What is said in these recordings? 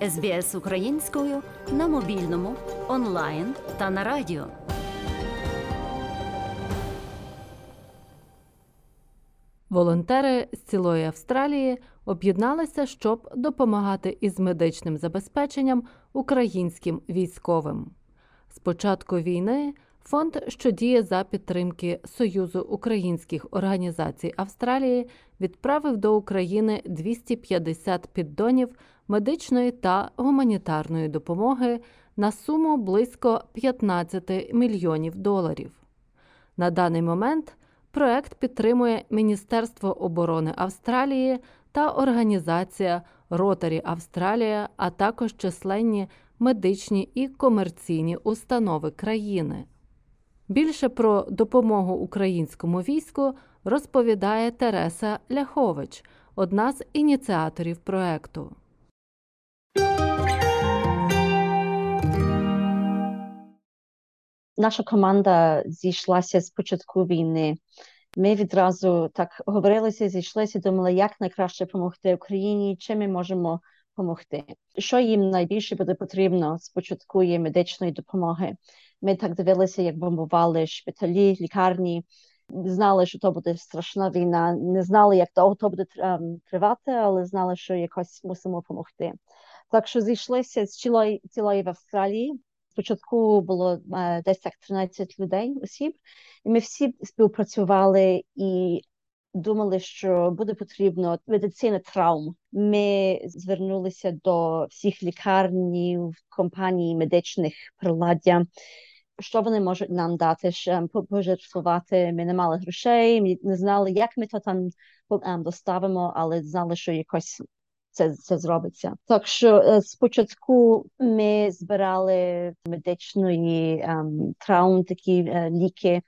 СБС українською на мобільному, онлайн та на радіо. Волонтери з цілої Австралії об'єдналися, щоб допомагати із медичним забезпеченням українським військовим. З початку війни фонд, що діє за підтримки Союзу українських організацій Австралії, відправив до України 250 піддонів медичної та гуманітарної допомоги на суму близько 15 мільйонів доларів. На даний момент проект підтримує Міністерство оборони Австралії та організація Ротарі Австралія, а також численні медичні і комерційні установи країни. Більше про допомогу українському війську розповідає Тереса Ляхович, одна з ініціаторів проекту. Наша команда зійшлася з початку війни. Ми відразу так говорилися, зійшлися, думали, як найкраще допомогти Україні, чим ми можемо допомогти. Що їм найбільше буде потрібно спочатку є медичної допомоги. Ми так дивилися, як бомбували шпиталі, лікарні. Знали, що то буде страшна війна. Не знали, як довго то буде тривати, але знали, що якось мусимо допомогти. Так що зійшлися з цілої цілої в Австралії. Спочатку було десь так 13 людей осіб, і ми всі співпрацювали і думали, що буде потрібно медицина травм. Ми звернулися до всіх лікарнів, компаній медичних приладдя. Що вони можуть нам дати, пожертвувати? Ми не мали грошей, ми не знали, як ми то там доставимо, але знали, що якось це це зробиться. Так що спочатку ми збирали медичної ем, травм, такі е, ліки,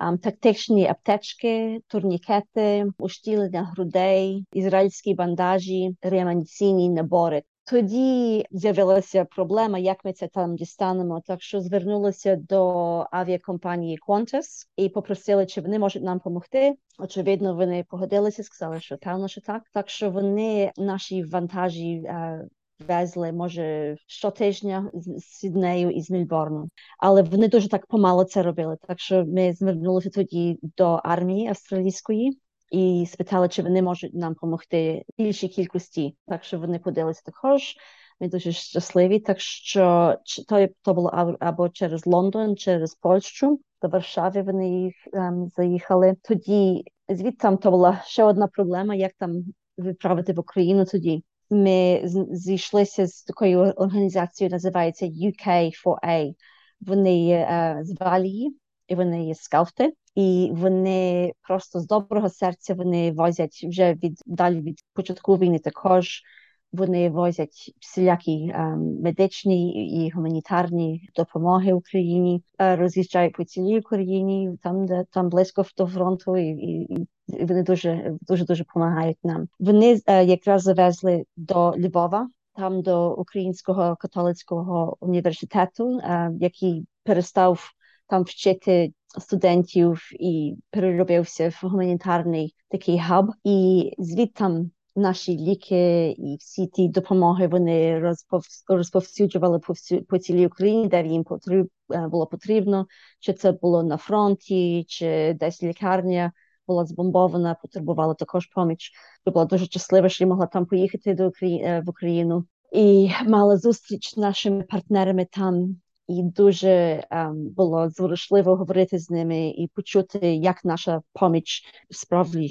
ем, тактичні аптечки, турнікети, уштілення грудей, ізраїльські бандажі, реанімаційні набори. Тоді з'явилася проблема, як ми це там дістанемо. Так що звернулися до авіакомпанії Qantas і попросили, чи вони можуть нам допомогти. Очевидно, вони погодилися, сказали, що певно, що так. Так що вони наші вантажі е, везли, може, щотижня з Сіднею і з Мільборну. Але вони дуже так помало це робили. Так що ми звернулися тоді до армії австралійської і спитали, чи вони можуть нам допомогти більшій кількості. Так що вони поділилися також. Ми дуже щасливі. Так що то, то було або через Лондон, через Польщу. До Варшави вони їх ем, заїхали. Тоді звідти то була ще одна проблема, як там відправити в Україну тоді. Ми зійшлися з такою організацією, називається UK4A. Вони є е, з Валії, і вони є скафти і вони просто з доброго серця вони возять вже від далі від початку війни також. Вони возять всілякі ем, медичні і гуманітарні допомоги Україні, е, роз'їжджають по цілій Україні, там де там близько до фронту, і, і, вони дуже дуже дуже допомагають нам. Вони е, якраз завезли до Львова, там до Українського католицького університету, е, який перестав там вчити студентів і переробився в гуманітарний такий хаб, і звідтам наші ліки і всі ті допомоги вони розпов... розповсюджували по всю по цілій Україні, де їм потріб е, було потрібно, чи це було на фронті, чи десь лікарня. Була збомбована, потребувала також поміч. Я була дуже щаслива, що я могла там поїхати до Украї... Е, в Україну і мала зустріч з нашими партнерами там і дуже ем, було зворушливо говорити з ними і почути, як наша поміч справді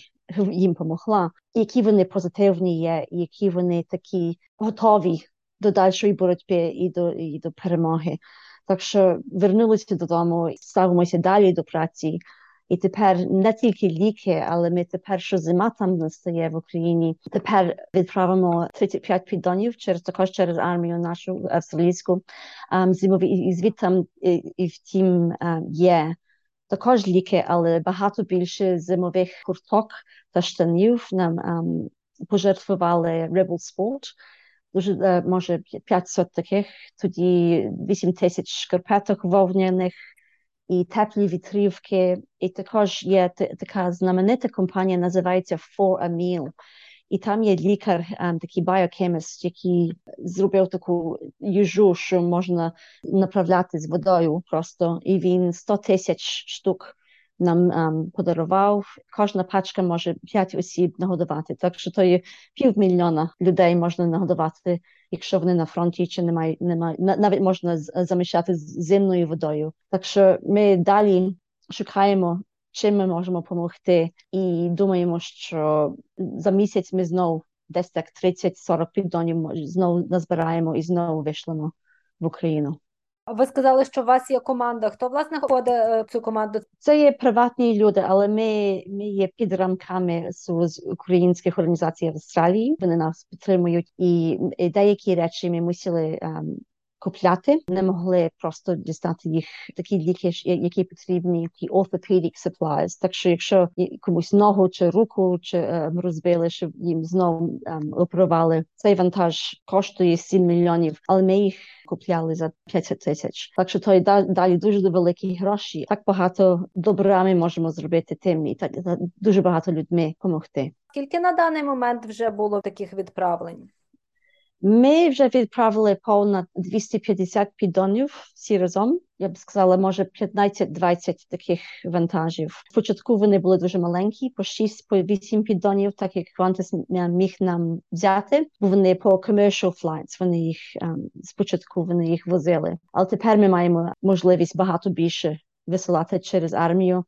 їм допомогла, які вони позитивні є, які вони такі готові до дальшої боротьби і до і до перемоги. Так що вернулися додому, ставимося далі до праці. І тепер не тільки ліки, але ми тепер, що зима там настає в Україні. Тепер відправимо 35 піддонів через також через армію нашу австралійську um, зимові і звідти і, втім um, є також ліки, але багато більше зимових курток та штанів нам um, пожертвували Rebel Sport. Дуже uh, може 500 таких, тоді 8 тисяч шкарпеток вовняних і теплі вітрівки. І також є така знаменита компанія, називається For a Meal. і там є лікар, такий біокеміст, який зробив таку їжу, що можна направляти з водою просто, і він 100 тисяч штук нам ем, подарував. Кожна пачка може 5 осіб нагодувати. Так що то є півмільйона людей можна нагодувати, якщо вони на фронті чи немає, немає навіть можна заміщати з зимною водою. Так що ми далі шукаємо. Чим ми можемо допомогти, і думаємо, що за місяць ми знову десь так 30-40 піддонів знову назбираємо і знову вийшлемо в Україну. Ви сказали, що у вас є команда. Хто власне входить в цю команду? Це є приватні люди, але ми ми є під рамками з українських організацій в Австралії. Вони нас підтримують, і, деякі речі ми мусили um, купляти, не могли просто дістати їх такі ліки, які потрібні, які orthopedic supplies. Так що, якщо комусь ногу чи руку чи um, розбили, щоб їм знову um, оперували, цей вантаж коштує 7 мільйонів, але ми їх купляли за 50 тисяч. Так що то далі дуже великі гроші. Так багато добра ми можемо зробити тим, і так дуже багато людьми допомогти. Скільки на даний момент вже було таких відправлень? Ми вже відправили понад 250 піддонів всі разом. Я б сказала, може 15-20 таких вантажів. Спочатку вони були дуже маленькі, по 6 по 8 піддонів, так як Qantas міг нам взяти, бо вони по commercial flights, Вони їх um, спочатку вони їх возили. Але тепер ми маємо можливість багато більше висилати через армію.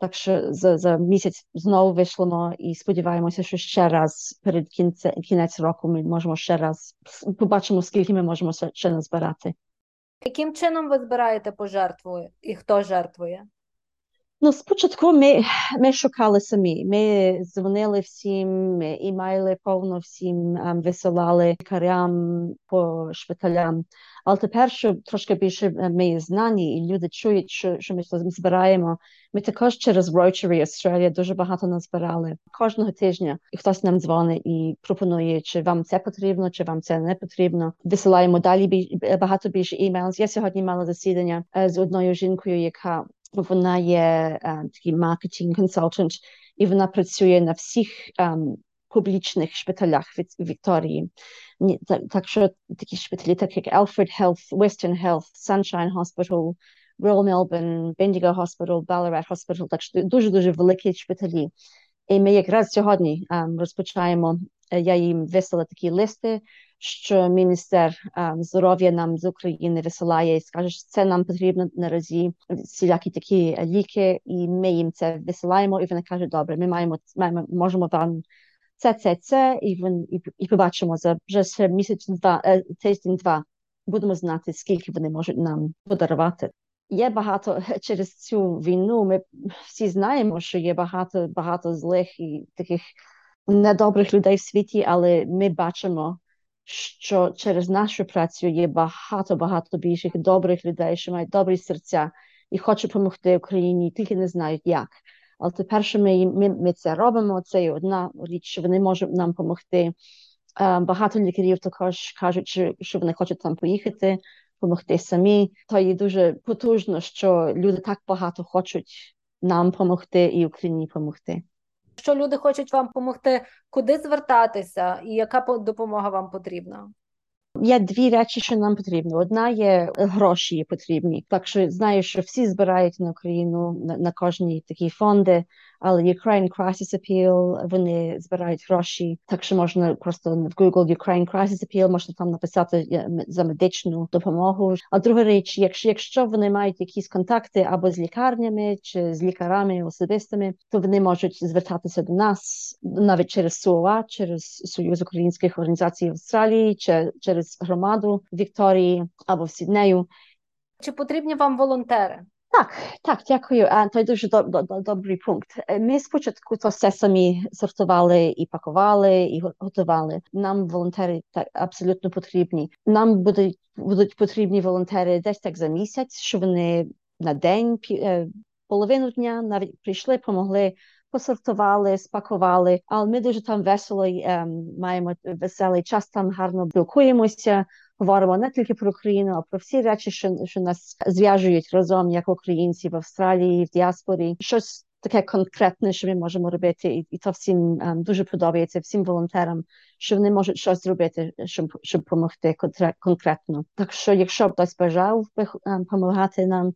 Так що за за місяць знову вийшло і сподіваємося, що ще раз перед кінце, кінець року ми можемо ще раз побачимо, скільки ми можемо ще назбирати. Яким чином ви збираєте пожертву і хто жертвує? Ну, спочатку ми ми шукали самі. Ми дзвонили всім, імейли повно всім um, висилали лікарям по шпиталям. Але тепер, що трошки більше ми знані, і люди чують, що що ми збираємо. Ми також через Rotary Australia дуже багато назбирали кожного тижня. І хтось нам дзвонить і пропонує, чи вам це потрібно, чи вам це не потрібно. Висилаємо далі більш, багато більше імейл. Я сьогодні мала засідання з одною жінкою, яка вона є um, такий маркетинг консультант, і вона працює на всіх um, публічних шпиталях від Вікторії. Так, що такі шпиталі, так як Alfred Health, Western Health, Sunshine Hospital, Royal Melbourne, Bendigo Hospital, Ballarat Hospital, так що дуже-дуже великі шпиталі. І ми якраз сьогодні um, розпочаємо, я їм вислала такі листи, що міністр здоров'я нам з України висилає і скаже, що це нам потрібно наразі всілякі такі ліки, і ми їм це висилаємо. І вони кажуть, добре, ми маємо маємо можемо вам це, це, це, і він і, і побачимо за вже місяць два е, тиждень два. Будемо знати, скільки вони можуть нам подарувати. Є багато через цю війну. Ми всі знаємо, що є багато багато злих і таких недобрих людей в світі, але ми бачимо, що через нашу працю є багато багато більших добрих людей, що мають добрі серця і хочуть допомогти Україні, тільки не знають як. Але тепер, що ми, ми, ми це робимо, це є одна річ, що вони можуть нам допомогти. Багато лікарів також кажуть, що, що вони хочуть там поїхати, допомогти самі. То є дуже потужно, що люди так багато хочуть нам допомогти і Україні допомогти. Якщо люди хочуть вам допомогти, куди звертатися і яка допомога вам потрібна? Є дві речі, що нам потрібно. Одна є гроші потрібні. Так що знаю, що всі збирають на Україну на, на кожні такі фонди але Ukraine Crisis Appeal, вони збирають гроші, так що можна просто в Google Ukraine Crisis Appeal, можна там написати за медичну допомогу. А друга річ, якщо якщо вони мають якісь контакти або з лікарнями чи з лікарами особистими, то вони можуть звертатися до нас навіть через СУА, через Союз українських організацій Австралії, чи через громаду Вікторії або в Сіднею. Чи потрібні вам волонтери? Так, так, дякую. А то дуже доб, доб, добрий пункт. Ми спочатку то все самі сортували і пакували, і готували. Нам волонтери так абсолютно потрібні. Нам будуть будуть потрібні волонтери десь так за місяць, що вони на день, половину дня навіть прийшли, помогли. Посортували, спакували, але ми дуже там весело ем, маємо веселий час. Там гарно спілкуємося говоримо не тільки про Україну, а про всі речі, що що нас зв'яжують разом як українці в Австралії, в діаспорі. Щось таке конкретне, що ми можемо робити, і, і то всім um, дуже подобається, всім волонтерам, що вони можуть щось зробити, щоб щоб допомогти конкретно. Так що, якщо б хтось бажав допомагати ем, нам,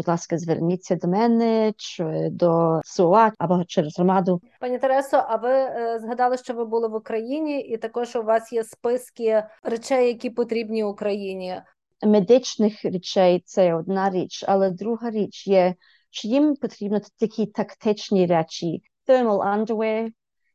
будь ласка, зверніться до мене чи до СУА або через громаду. Пані Тересо, а ви е, згадали, що ви були в Україні, і також у вас є списки речей, які потрібні Україні. Медичних речей це одна річ, але друга річ є, що їм потрібно такі тактичні речі, thermal underwear,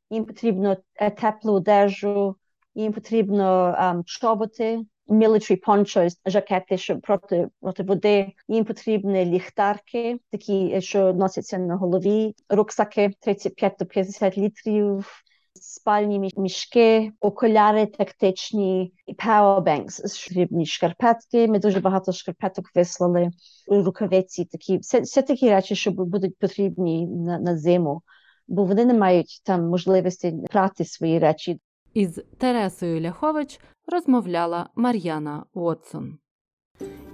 їм потрібно теплу одежу, їм потрібно um, чоботи, military ponchos, жакети, щоб проти проти води. Їм потрібні ліхтарки, такі, що носяться на голові, рюкзаки 35 до 50 літрів, спальні мішки, окуляри тактичні, powerbanks, потрібні шкарпетки. Ми дуже багато шкарпеток вислали, рукавиці такі, все, все такі речі, що будуть потрібні на, на зиму. Бо вони не мають там можливості прати свої речі. Із Тересою Ляхович розмовляла Мар'яна Уотсон.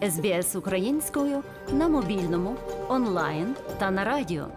СБС українською на мобільному, онлайн та на радіо.